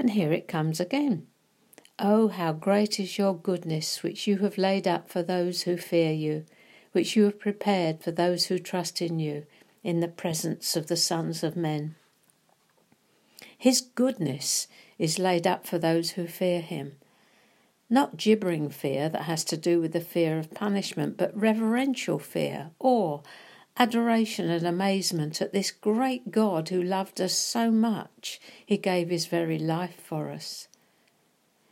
And here it comes again. Oh, how great is your goodness, which you have laid up for those who fear you, which you have prepared for those who trust in you, in the presence of the sons of men. His goodness is laid up for those who fear him. Not gibbering fear that has to do with the fear of punishment, but reverential fear, awe, adoration, and amazement at this great God who loved us so much he gave his very life for us.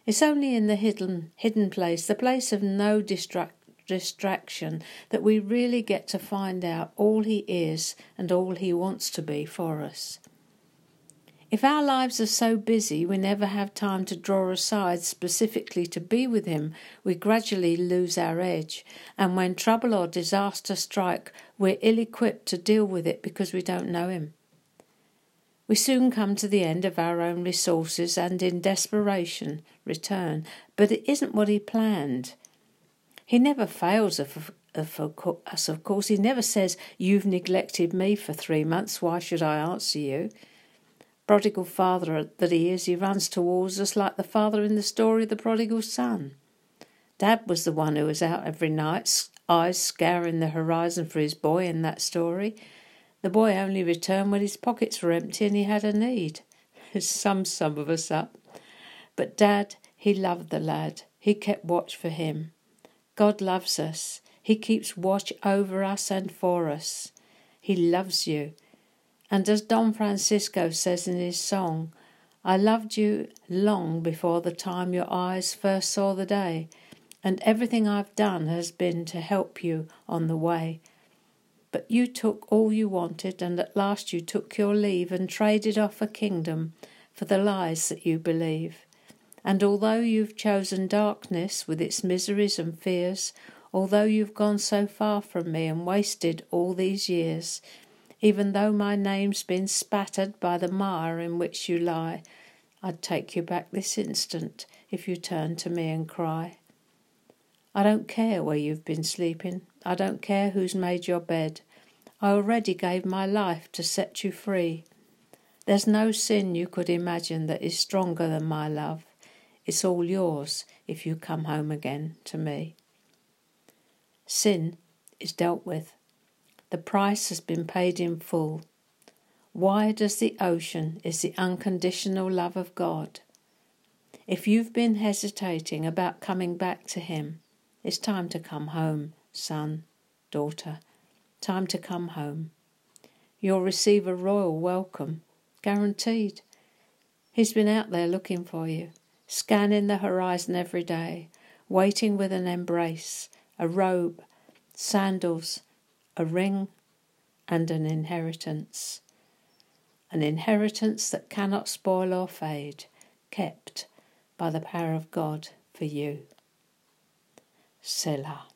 It's only in the hidden, hidden place, the place of no distract, distraction, that we really get to find out all He is and all He wants to be for us. If our lives are so busy we never have time to draw aside specifically to be with Him, we gradually lose our edge, and when trouble or disaster strike, we're ill equipped to deal with it because we don't know Him. We soon come to the end of our own resources and in desperation return, but it isn't what he planned. He never fails us, of course. He never says, You've neglected me for three months, why should I answer you? Prodigal father that he is, he runs towards us like the father in the story of the prodigal son. Dad was the one who was out every night, eyes scouring the horizon for his boy in that story. The boy only returned when his pockets were empty and he had a need. It sums some of us up. But Dad, he loved the lad. He kept watch for him. God loves us. He keeps watch over us and for us. He loves you. And as Don Francisco says in his song, I loved you long before the time your eyes first saw the day, and everything I've done has been to help you on the way. But you took all you wanted, and at last you took your leave and traded off a kingdom for the lies that you believe. And although you've chosen darkness with its miseries and fears, although you've gone so far from me and wasted all these years, even though my name's been spattered by the mire in which you lie, I'd take you back this instant if you turn to me and cry. I don't care where you've been sleeping. I don't care who's made your bed. I already gave my life to set you free. There's no sin you could imagine that is stronger than my love. It's all yours if you come home again to me. Sin is dealt with. The price has been paid in full. Wide as the ocean is the unconditional love of God. If you've been hesitating about coming back to Him, it's time to come home, son, daughter. Time to come home. You'll receive a royal welcome, guaranteed. He's been out there looking for you, scanning the horizon every day, waiting with an embrace, a robe, sandals, a ring, and an inheritance. An inheritance that cannot spoil or fade, kept by the power of God for you. Selah.